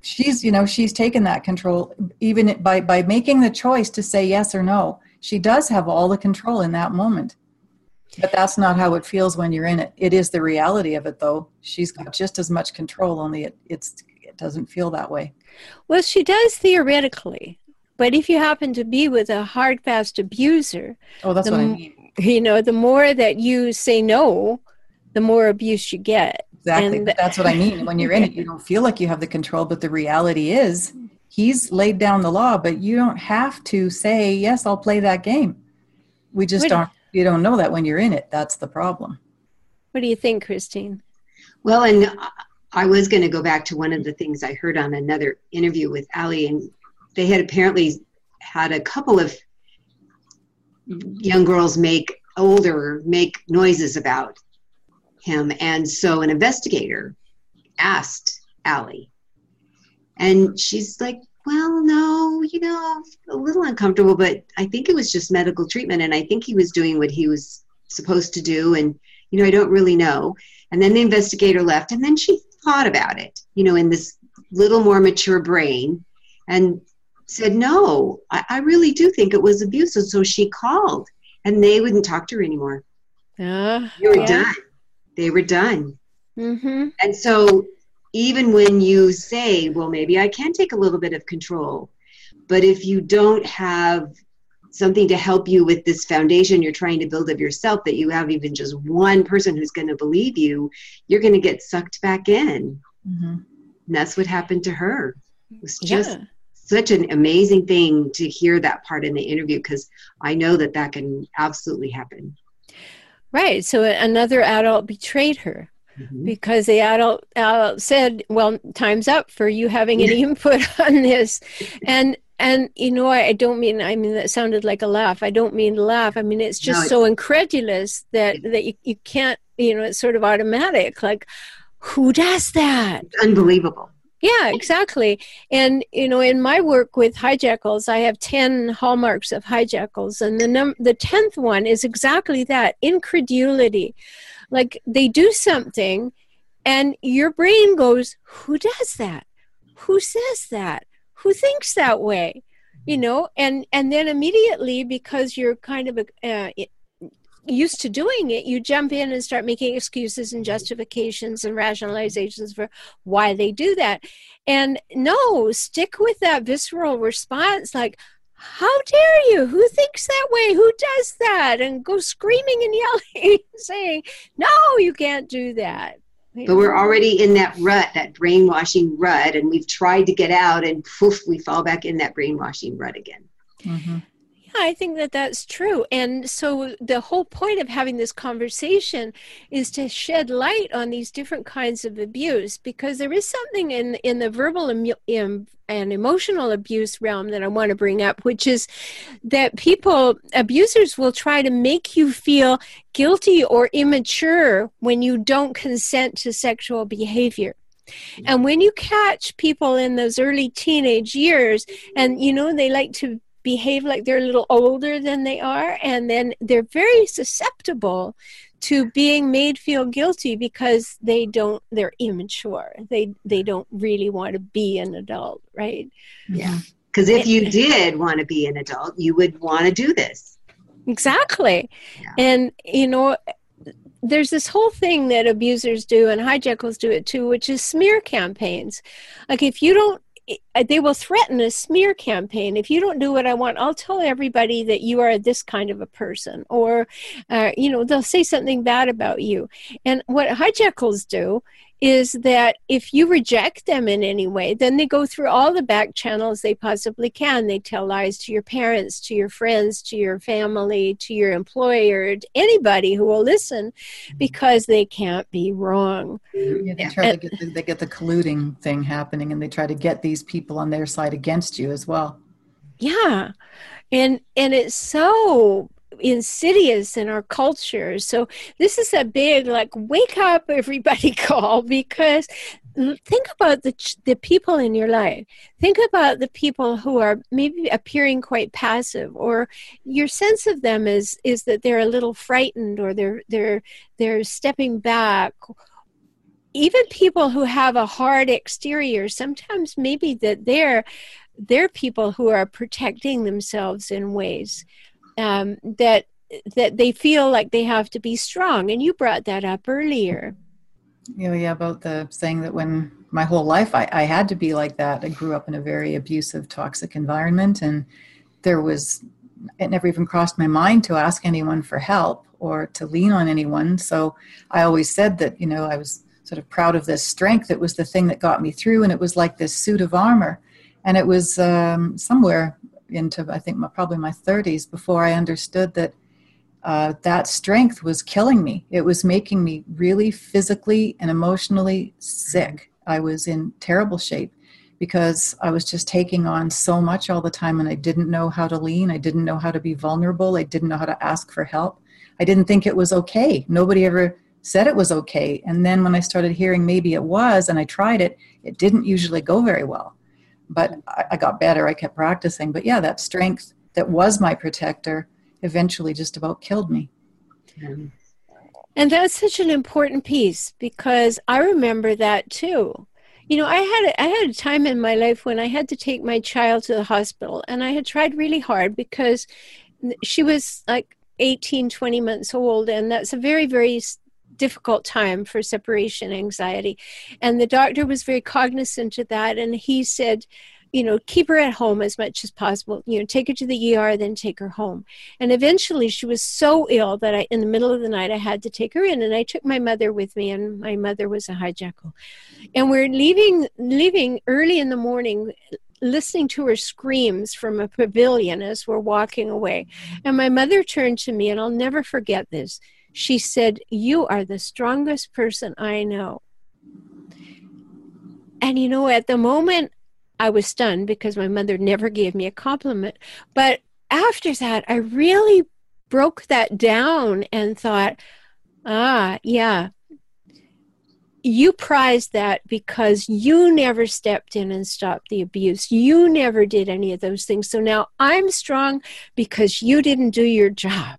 she's, you know, she's taken that control even by, by making the choice to say yes or no. She does have all the control in that moment. But that's not how it feels when you're in it. It is the reality of it, though. She's got just as much control, only it, it's doesn't feel that way. Well, she does theoretically, but if you happen to be with a hard, fast abuser, oh, that's the, what I mean. You know, the more that you say no, the more abuse you get. Exactly. And that's what I mean. When you're in it, you don't feel like you have the control, but the reality is he's laid down the law, but you don't have to say, yes, I'll play that game. We just what don't, you don't know that when you're in it. That's the problem. What do you think, Christine? Well, and I was going to go back to one of the things I heard on another interview with Aly, and they had apparently had a couple of young girls make older make noises about him, and so an investigator asked Aly, and she's like, "Well, no, you know, a little uncomfortable, but I think it was just medical treatment, and I think he was doing what he was supposed to do, and you know, I don't really know." And then the investigator left, and then she thought about it, you know, in this little more mature brain and said, No, I, I really do think it was abusive. So she called and they wouldn't talk to her anymore. Uh, they were yeah. done. They were done. Mm-hmm. And so even when you say, well, maybe I can take a little bit of control, but if you don't have something to help you with this foundation you're trying to build of yourself that you have even just one person who's going to believe you you're going to get sucked back in mm-hmm. and that's what happened to her it was just yeah. such an amazing thing to hear that part in the interview because i know that that can absolutely happen right so another adult betrayed her Mm-hmm. because the adult, adult said, "Well, time's up for you having any input on this," and and you know I, I, don't mean i mean that sounded like a laugh. I don't mean laugh. I mean it's just no, so incredulous that that you, you can't you know it's sort of automatic. Like who does that? Unbelievable. Yeah exactly. And you know in my work with hijackals i have 10 hallmarks of hijackals. And the num the 10th one is exactly that incredulity. Like they do something and your brain goes who does that? Who says that who thinks that way you mm-hmm. know? And and then immediately because you're kind of uh, used to doing it you jump in and start making excuses and mm-hmm. justifications and rationalizations for why they do that. And no stick with that visceral response like how dare you? Who thinks that way? Who does that? And go screaming and yelling saying no you can't do that but we're already in that rut, that brainwashing rut, and we've tried to get out, and poof, we fall back in that brainwashing rut again. Mm-hmm. Yeah, I think that that's true. And so the whole point of having this conversation is to shed light on these different kinds of abuse because there is something in in the verbal and emotional abuse realm that I want to bring up, which is that people, abusers will try to make you feel guilty or immature when you don't consent to sexual behavior. And when you catch people in those early teenage years, and you know, they like to behave like they're a little older than they are and then they're very susceptible to being made feel guilty because they don't they're immature. They they don't really want to be an adult right? Yeah. Because if you did want to be an adult you would want to do this. Exactly. Yeah. and you know there's this whole thing that abusers do and hijackals do it too which is smear campaigns. Like if you don't they will threaten a smear campaign. If you don't do what I want, I'll tell everybody that you are this kind of a person, or uh, you know, they'll say something bad about you. And what hijackals do is that if you reject them in any way, then they go through all the back channels they possibly can. They tell lies to your parents, to your friends, to your family, to your employer, to anybody who will listen mm-hmm. because they can't be wrong. Yeah, they try and, to get the, they get the colluding thing happening and they try to get these people on their side against you as well. Yeah. And and it's so insidious in our culture. So this is a big like wake up everybody call because think about the the people in your life. Think about the people who are maybe appearing quite passive or your sense of them is is that they're a little frightened or they're they're they're stepping back even people who have a hard exterior sometimes maybe that they're they're people who are protecting themselves in ways um, that that they feel like they have to be strong. And you brought that up earlier. Know, yeah about the saying that when my whole life I, I had to be like that. I grew up in a very abusive toxic environment and there was it never even crossed my mind to ask anyone for help or to lean on anyone. So i always said that you know i was sort of proud of this strength. It was the thing that got me through and it was like this suit of armor. And it was um, somewhere into I think my, probably my 30s before I understood that uh, that strength was killing me. It was making me really physically and emotionally sick. I was in terrible shape because I was just taking on so much all the time and I didn't know how to lean. I didn't know how to be vulnerable. I didn't know how to ask for help. I didn't think it was okay. Nobody ever said it was okay. And then when I started hearing maybe it was and I tried it, it didn't usually go very well but I, I got better. I kept practicing. But yeah, that strength that was my protector eventually just about killed me. And that's such an important piece because I remember that too. You know, I had a, I had a time in my life when I had to take my child to the hospital and I had tried really hard because she was like 18 20 months old and that's a very very difficult time for separation anxiety. And the doctor was very cognizant of that. And he said, you know, keep her at home as much as possible. You know, take her to the ER, then take her home. And eventually, she was so ill that I, in the middle of the night, I had to take her in, and I took my mother with me, and my mother was a hijackal. And we're leaving, leaving early in the morning, listening to her screams from a pavilion as we're walking away. And my mother turned to me, and I'll never forget this. She said, "You are the strongest person I know." And you know, at the moment, I was stunned because my mother never gave me a compliment. But after that, I really broke that down and thought, ah, yeah, you prized that because you never stepped in and stopped the abuse. You never did any of those things. So now I'm strong because you didn't do your job.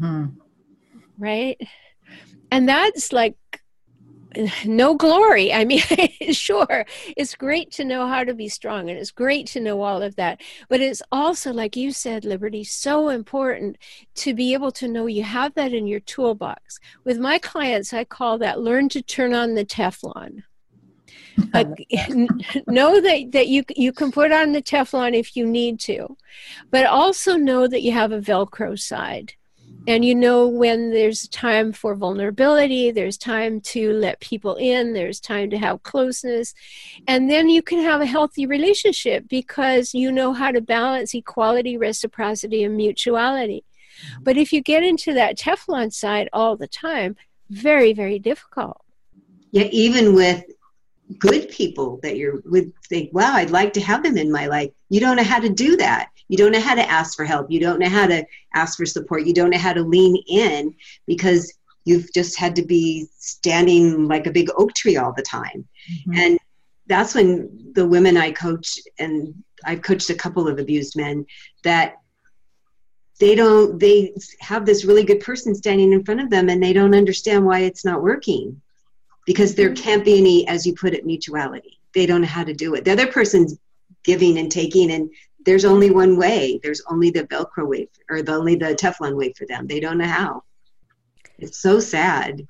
Hmm. Right? And that's like no glory. I mean, sure, it's great to know how to be strong and it's great to know all of that. But it's also, like you said, Liberty, so important to be able to know you have that in your toolbox. With my clients, I call that learn to turn on the Teflon. Like, know that, that you you can put on the Teflon if you need to, but also know that you have a Velcro side and you know when there's time for vulnerability there's time to let people in there's time to have closeness. And then you can have a healthy relationship because you know how to balance equality reciprocity and mutuality. Mm-hmm. But if you get into that teflon side all the time very very difficult. Yeah even with good people that you're would think wow i'd like to have them in my life. You don't know how to do that you don't know how to ask for help. You don't know how to ask for support. You don't know how to lean in because you've just had to be standing like a big oak tree all the time. Mm-hmm. And that's when the women I coach, and I've coached a couple of abused men, that they don't, they have this really good person standing in front of them and they don't understand why it's not working because there mm-hmm. can't be any, as you put it, mutuality. They don't know how to do it. The other person's giving and taking and there's only one way. There's only the Velcro way, or the, only the Teflon way for them. They don't know how. It's so sad.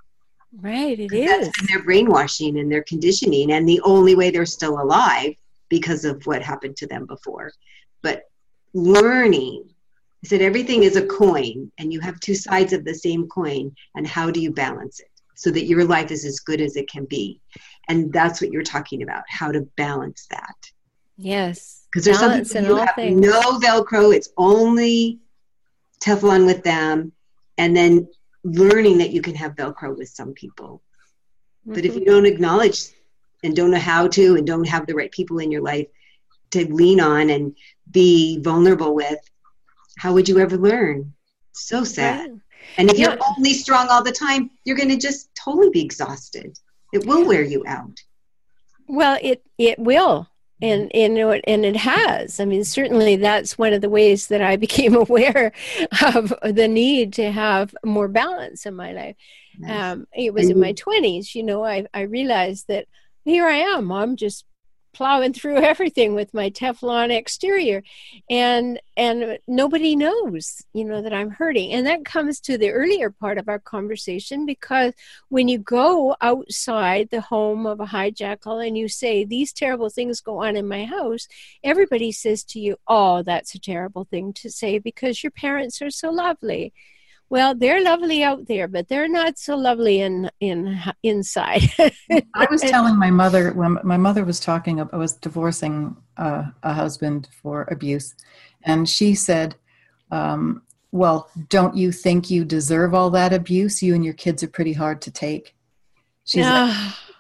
Right, it is. their brainwashing and their conditioning, and the only way they're still alive because of what happened to them before. But learning, I said everything is a coin, and you have two sides of the same coin, and how do you balance it so that your life is as good as it can be? And that's what you're talking about, how to balance that. Yes because there's some people who have things. no Velcro. It's only Teflon with them, and then learning that you can have Velcro with some people. Mm-hmm. But if you mm-hmm. don't acknowledge and don't know how to, and don't have the right people in your life to lean on and be vulnerable with, how would you ever learn? So sad. Right. And if yeah. you're only strong all the time, you're going to just totally be exhausted. It will wear you out. Well, it it will and and and it has. I mean certainly that's one of the ways that i became aware of the need to have more balance in my life. Nice. um, it was in my 20s you know I, I realized that here i am. I'm just plowing through everything with my Teflon exterior. And and nobody knows you know that I'm hurting. And that comes to the earlier part of our conversation because when you go outside the home of a hijackal and you say these terrible things go on in my house everybody says to you oh that's a terrible thing to say because your parents are so lovely well, they're lovely out there, but they're not so lovely in in inside. I was telling my mother when my mother was talking. I was divorcing uh, a husband for abuse, and she said, um, "Well, don't you think you deserve all that abuse? You and your kids are pretty hard to take." She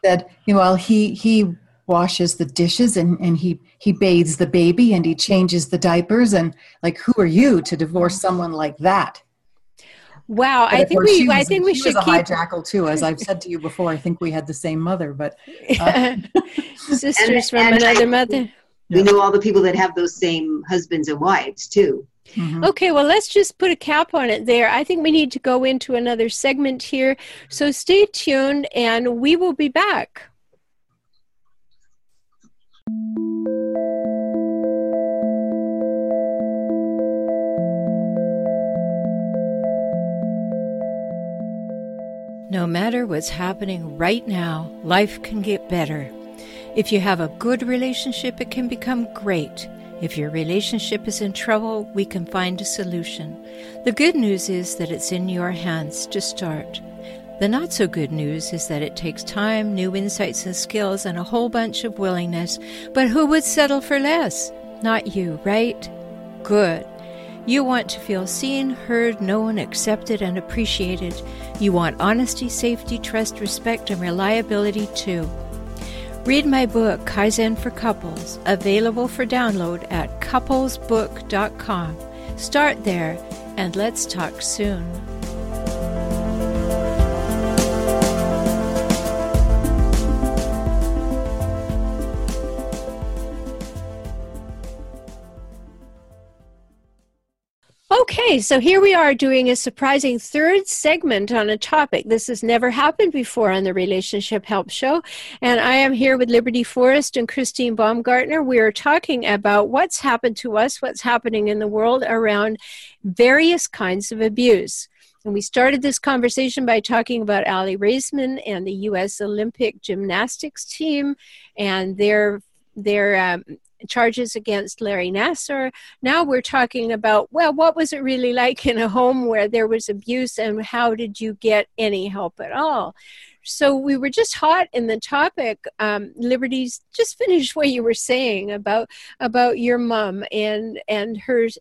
said, "You know, well, he he washes the dishes and, and he he bathes the baby and he changes the diapers and like who are you to divorce someone like that Wow, I think we. Was, I think we should was a keep... hijackal too, as I've said to you before. I think we had the same mother, but uh... sisters and, from and another I, mother. We know all the people that have those same husbands and wives too. Mm-hmm. Okay, well, let's just put a cap on it there. I think we need to go into another segment here. So stay tuned, and we will be back. No matter what's happening right now, life can get better. If you have a good relationship, it can become great. If your relationship is in trouble, we can find a solution. The good news is that it's in your hands to start. The not so good news is that it takes time, new insights and skills, and a whole bunch of willingness. But who would settle for less? Not you, right? Good. You want to feel seen, heard, known, accepted, and appreciated. You want honesty, safety, trust, respect, and reliability too. Read my book, Kaizen for Couples, available for download at couplesbook.com. Start there, and let's talk soon. Okay, so here we are doing a surprising third segment on a topic. This has never happened before on the Relationship Help Show. And I am here with Liberty Forrest and Christine Baumgartner. We are talking about what's happened to us, what's happening in the world around various kinds of abuse. And we started this conversation by talking about Aly Raisman and the U.S. Olympic gymnastics team and their their um, charges against Larry Nassar. Now we're talking about, well, what was it really like in a home where there was abuse and how did you get any help at all? So we were just hot in the topic. Um, Liberty's just finished what you were saying about about your mom and and hers.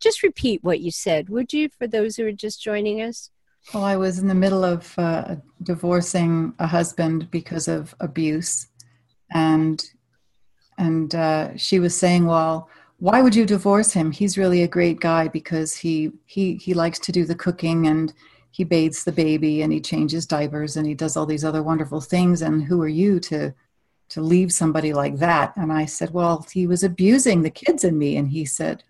Just repeat what you said, would you, for those who are just joining us? Well, I was in the middle of uh, divorcing a husband because of abuse, and and uh, she was saying, "Well, why would you divorce him? He's really a great guy because he he he likes to do the cooking and he bathes the baby and he changes diapers and he does all these other wonderful things. And who are you to to leave somebody like that?" And I said, "Well, he was abusing the kids and me." And he said,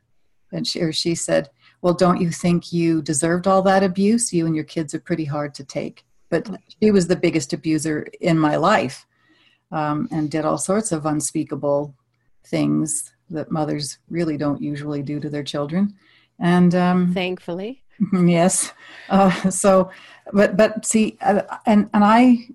and she or she said, "Well, don't you think you deserved all that abuse? You and your kids are pretty hard to take." But she was the biggest abuser in my life um, and did all sorts of unspeakable things that mothers really don't usually do to their children. And um, thankfully, yes. Uh, so, but but see, uh, and and I,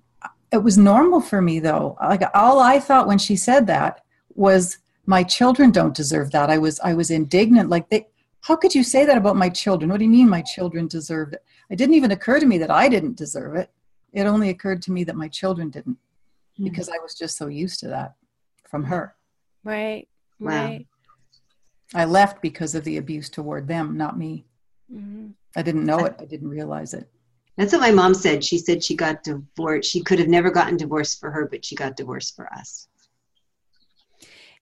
it was normal for me though. Like all I thought when she said that was, my children don't deserve that. I was I was indignant. Like they, how could you say that about my children? What do you mean my children deserved it? It didn't even occur to me that I didn't deserve it. It only occurred to me that my children didn't. Mm-hmm. because I was just so used to that from her. Right, right. I left because of the abuse toward them, not me. Mm-hmm. I didn't know it. I didn't realize it. That's what my mom said. She said she got divorced. She could have never gotten divorced for her, but she got divorced for us.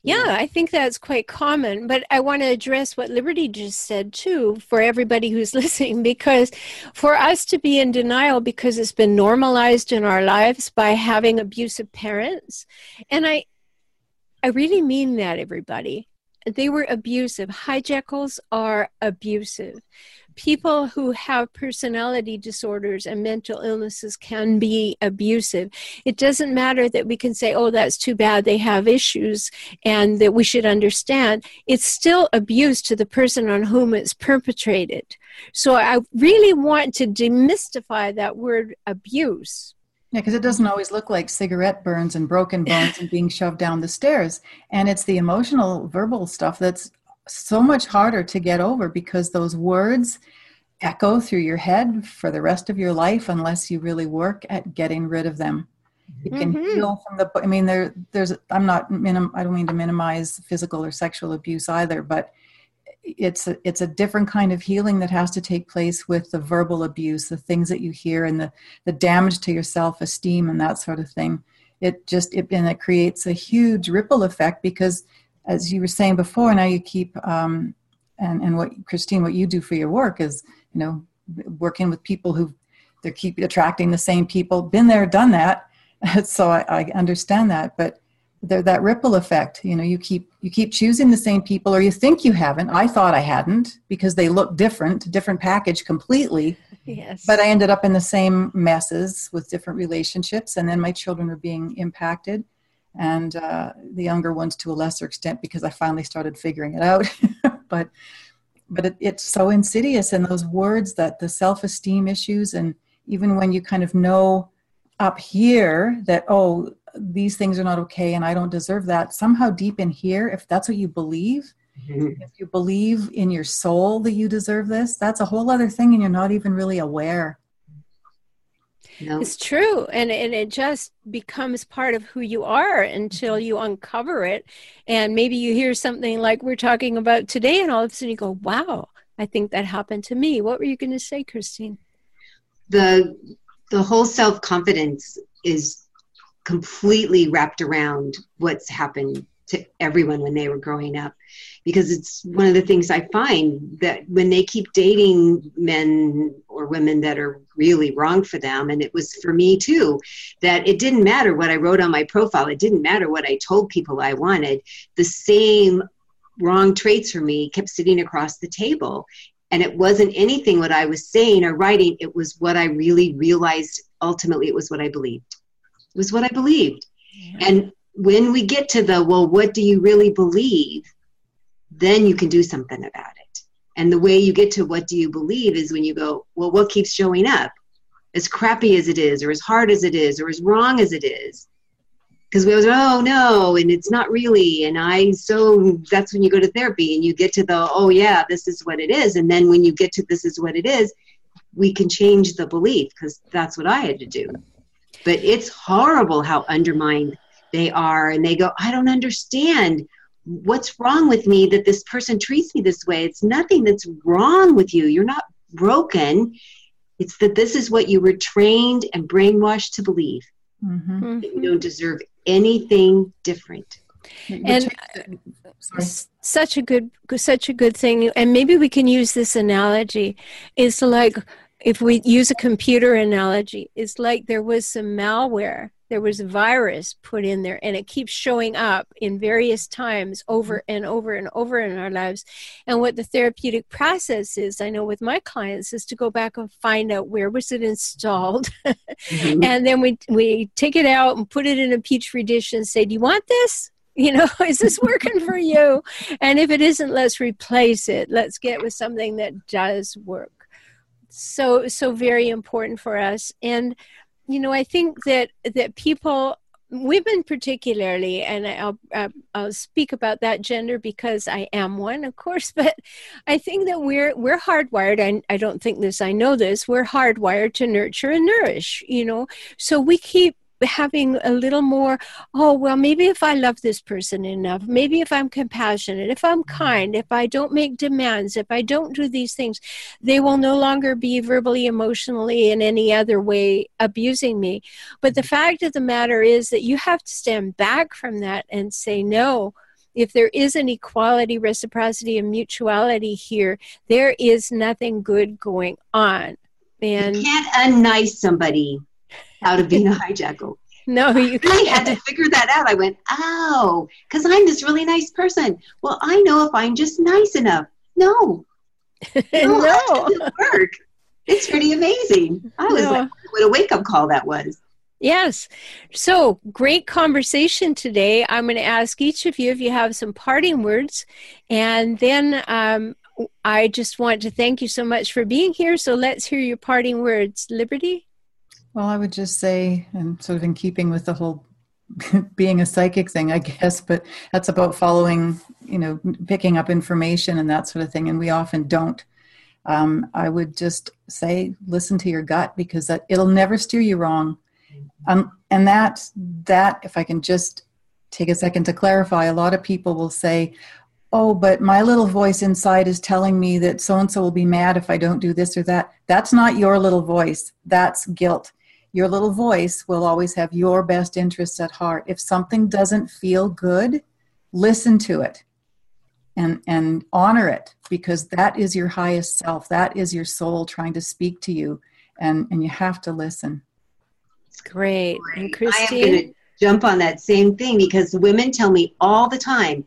Yeah, I think that's quite common. But I want to address what Liberty just said too for everybody who's listening, because for us to be in denial because it's been normalized in our lives by having abusive parents, and I, I really mean that, everybody. They were abusive. Hijackals are abusive people who have personality disorders and mental illnesses can be abusive. It doesn't matter that we can say, oh, that's too bad, they have issues, and that we should understand. It's still abuse to the person on whom it's perpetrated. So I really want to demystify that word abuse. Yeah, because it doesn't always look like cigarette burns and broken bones and being shoved down the stairs. And it's the emotional, verbal stuff that's so much harder to get over because those words echo through your head for the rest of your life unless you really work at getting rid of them. You can mm-hmm. heal from the. I mean, there, there's. I'm not. Minim, I don't mean to minimize physical or sexual abuse either, but it's a, it's a different kind of healing that has to take place with the verbal abuse, the things that you hear, and the the damage to your self esteem and that sort of thing. It just it and it creates a huge ripple effect because as you were saying before, now you keep um, and and what Christine, what you do for your work is you know working with people who they keep attracting the same people. Been there, done that. so I, I understand that, but there that ripple effect. You know, you keep you keep choosing the same people, or you think you haven't. I thought I hadn't because they look different, different package completely. Yes. But I ended up in the same messes with different relationships, and then my children were being impacted and uh, the younger ones to a lesser extent because I finally started figuring it out. but but it, it's so insidious, and those words that the self-esteem issues, and even when you kind of know up here that, oh, these things are not okay and I don't deserve that, somehow deep in here, if that's what you believe, mm-hmm. if you believe in your soul that you deserve this, that's a whole other thing and you're not even really aware. No. It's true. And, and it just becomes part of who you are until mm-hmm. you uncover it. And maybe you hear something like we're talking about today, and all of a sudden you go, wow, I think that happened to me. What were you going to say, Christine? The the whole self confidence is completely wrapped around what's happened to everyone when they were growing up because it's one of the things I find that when they keep dating men or women that are really wrong for them, and it was for me too, that it didn't matter what I wrote on my profile, it didn't matter what I told people I wanted, the same wrong traits for me kept sitting across the table. And it wasn't anything what I was saying or writing, it was what I really realized ultimately it was what I believed. It was what I believed. Yeah. And when we get to the, well, what do you really believe? Then you can do something about it. And the way you get to what do you believe is when you go, well, what keeps showing up? As crappy as it is, or as hard as it is, or as wrong as it is. Because we always, oh no, and it's not really. And I, so that's when you go to therapy and you get to the, oh yeah, this is what it is. And then when you get to this is what it is, we can change the belief because that's what I had to do. But it's horrible how undermined they are and they go i don't understand. What's wrong with me that this person treats me this way? It's nothing that's wrong with you. You're not broken. It's that this is what you were trained and brainwashed to believe. Mm-hmm. mm-hmm. you don't deserve anything different. And uh, uh, such a good such a good thing. And maybe we can use this analogy. It's like if we use a computer analogy it's like there was some malware there was a virus put in there and it keeps showing up in various times over mm-hmm. and over and over in our lives. And what the therapeutic process is i know with my clients is to go back and find out where was it installed. Mm-hmm. and then we we take it out and put it in a petri dish and say do you want this? You know is this working for you? And if it isn't let's replace it. Let's get with something that does work. So so very important for us. And you know, I think that that people women particularly and I'll, uh, I'll speak about that gender because i am one of course but i think that we're we're hardwired I, I don't think this i know this we're hardwired to nurture and nourish you know? So we keep having a little more oh well maybe if i love this person enough maybe if i'm compassionate if i'm mm-hmm. kind if i don't make demands if i don't do these things they will no longer be verbally emotionally in any other way abusing me but the mm-hmm. fact of the matter is that you have to stand back from that and say no if there is an equality, reciprocity, and mutuality here, there is nothing good going on. And you can't unnice somebody out of being a hijackal. No, you really had to figure that out. I went, oh, because I'm this really nice person. Well, I know if I'm just nice enough. No, no, no. work. It's pretty amazing. I was no. like, what a wake up call that was. Yes. So great conversation today. I'm going to ask each of you if you have some parting words, and then um, I just want to thank you so much for being here. So let's hear your parting words. Liberty. Well, I would just say, and sort of in keeping with the whole being a psychic thing, I guess, but that's about following, you know, picking up information and that sort of thing. And we often don't. Um, I would just say, listen to your gut because that it'll never steer you wrong. Um, and that, that, if I can just take a second to clarify, a lot of people will say, oh, but my little voice inside is telling me that so and so will be mad if I don't do this or that. That's not your little voice. That's guilt your little voice will always have your best interests at heart. If something doesn't feel good, listen to it and and honor it because that is your highest self. That is your soul trying to speak to you and and you have to listen. Great. And Christine I am going to jump on that same thing because women tell me all the time,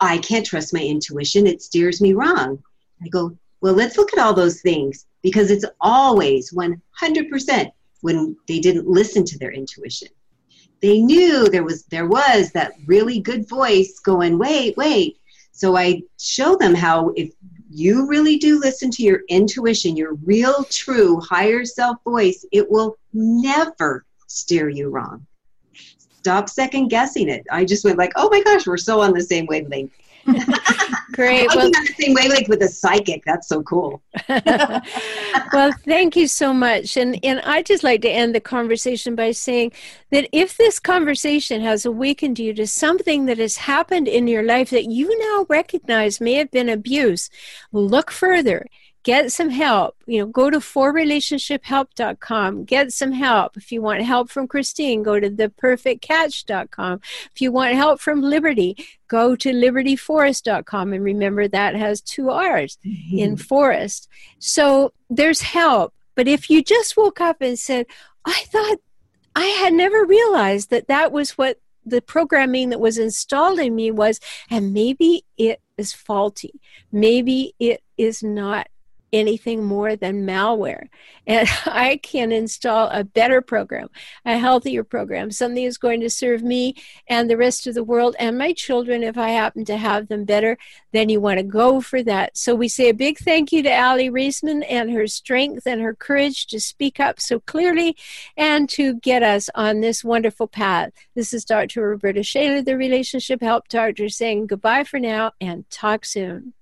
I can't trust my intuition. It steers me wrong. I go, well, let's look at all those things because it's always 100% when they didn't listen to their intuition. They knew there was there was that really good voice going, wait, wait. So I show them how if you really do listen to your intuition, your real, true, higher self voice, it will never steer you wrong. Stop second guessing it. I just went like, oh my gosh, we're so on the same wavelength. Great. I well, on the same wavelength with a psychic. That's so cool. well, thank you so much. And and I just like to end the conversation by saying that if this conversation has awakened you to something that has happened in your life that you now recognize may have been abuse, look further get some help. You know, go to forrelationshiphelp.com, get some help. If you want help from Christine, go to theperfectcatch.com. If you want help from Liberty, go to libertyforrest.com. And remember, that has two R's mm-hmm. in Forrest. So there's help. But if you just woke up and said, I thought I had never realized that that was what the programming that was installed in me was, and maybe it is faulty. Maybe it is not anything more than malware. And I can install a better program, a healthier program, something that's going to serve me and the rest of the world and my children if I happen to have them better, then you want to go for that. So we say a big thank you to Aly Raisman and her strength and her courage to speak up so clearly and to get us on this wonderful path. This is Dr. Roberta Shaler, the Relationship Help Doctor, saying goodbye for now and talk soon.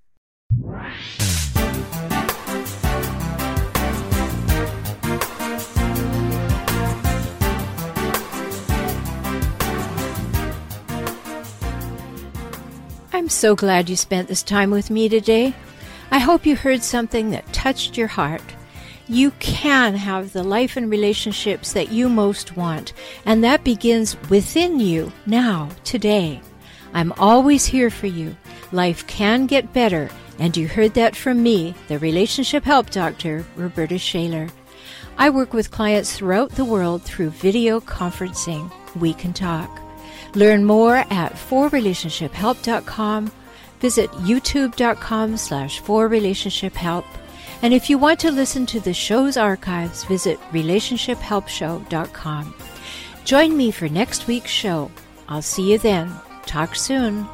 I'm so glad you spent this time with me today. I hope you heard something that touched your heart. You can have the life and relationships that you most want, and that begins within you now, today. I'm always here for you. Life can get better, and you heard that from me, the relationship help doctor, Roberta Shaler. I work with clients throughout the world through video conferencing. We can talk. Learn more at forrelationshiphelp.com. Visit youtube.com slash forrelationshiphelp. And if you want to listen to the show's archives, visit relationshiphelpshow.com. Join me for next week's show. I'll see you then. Talk soon.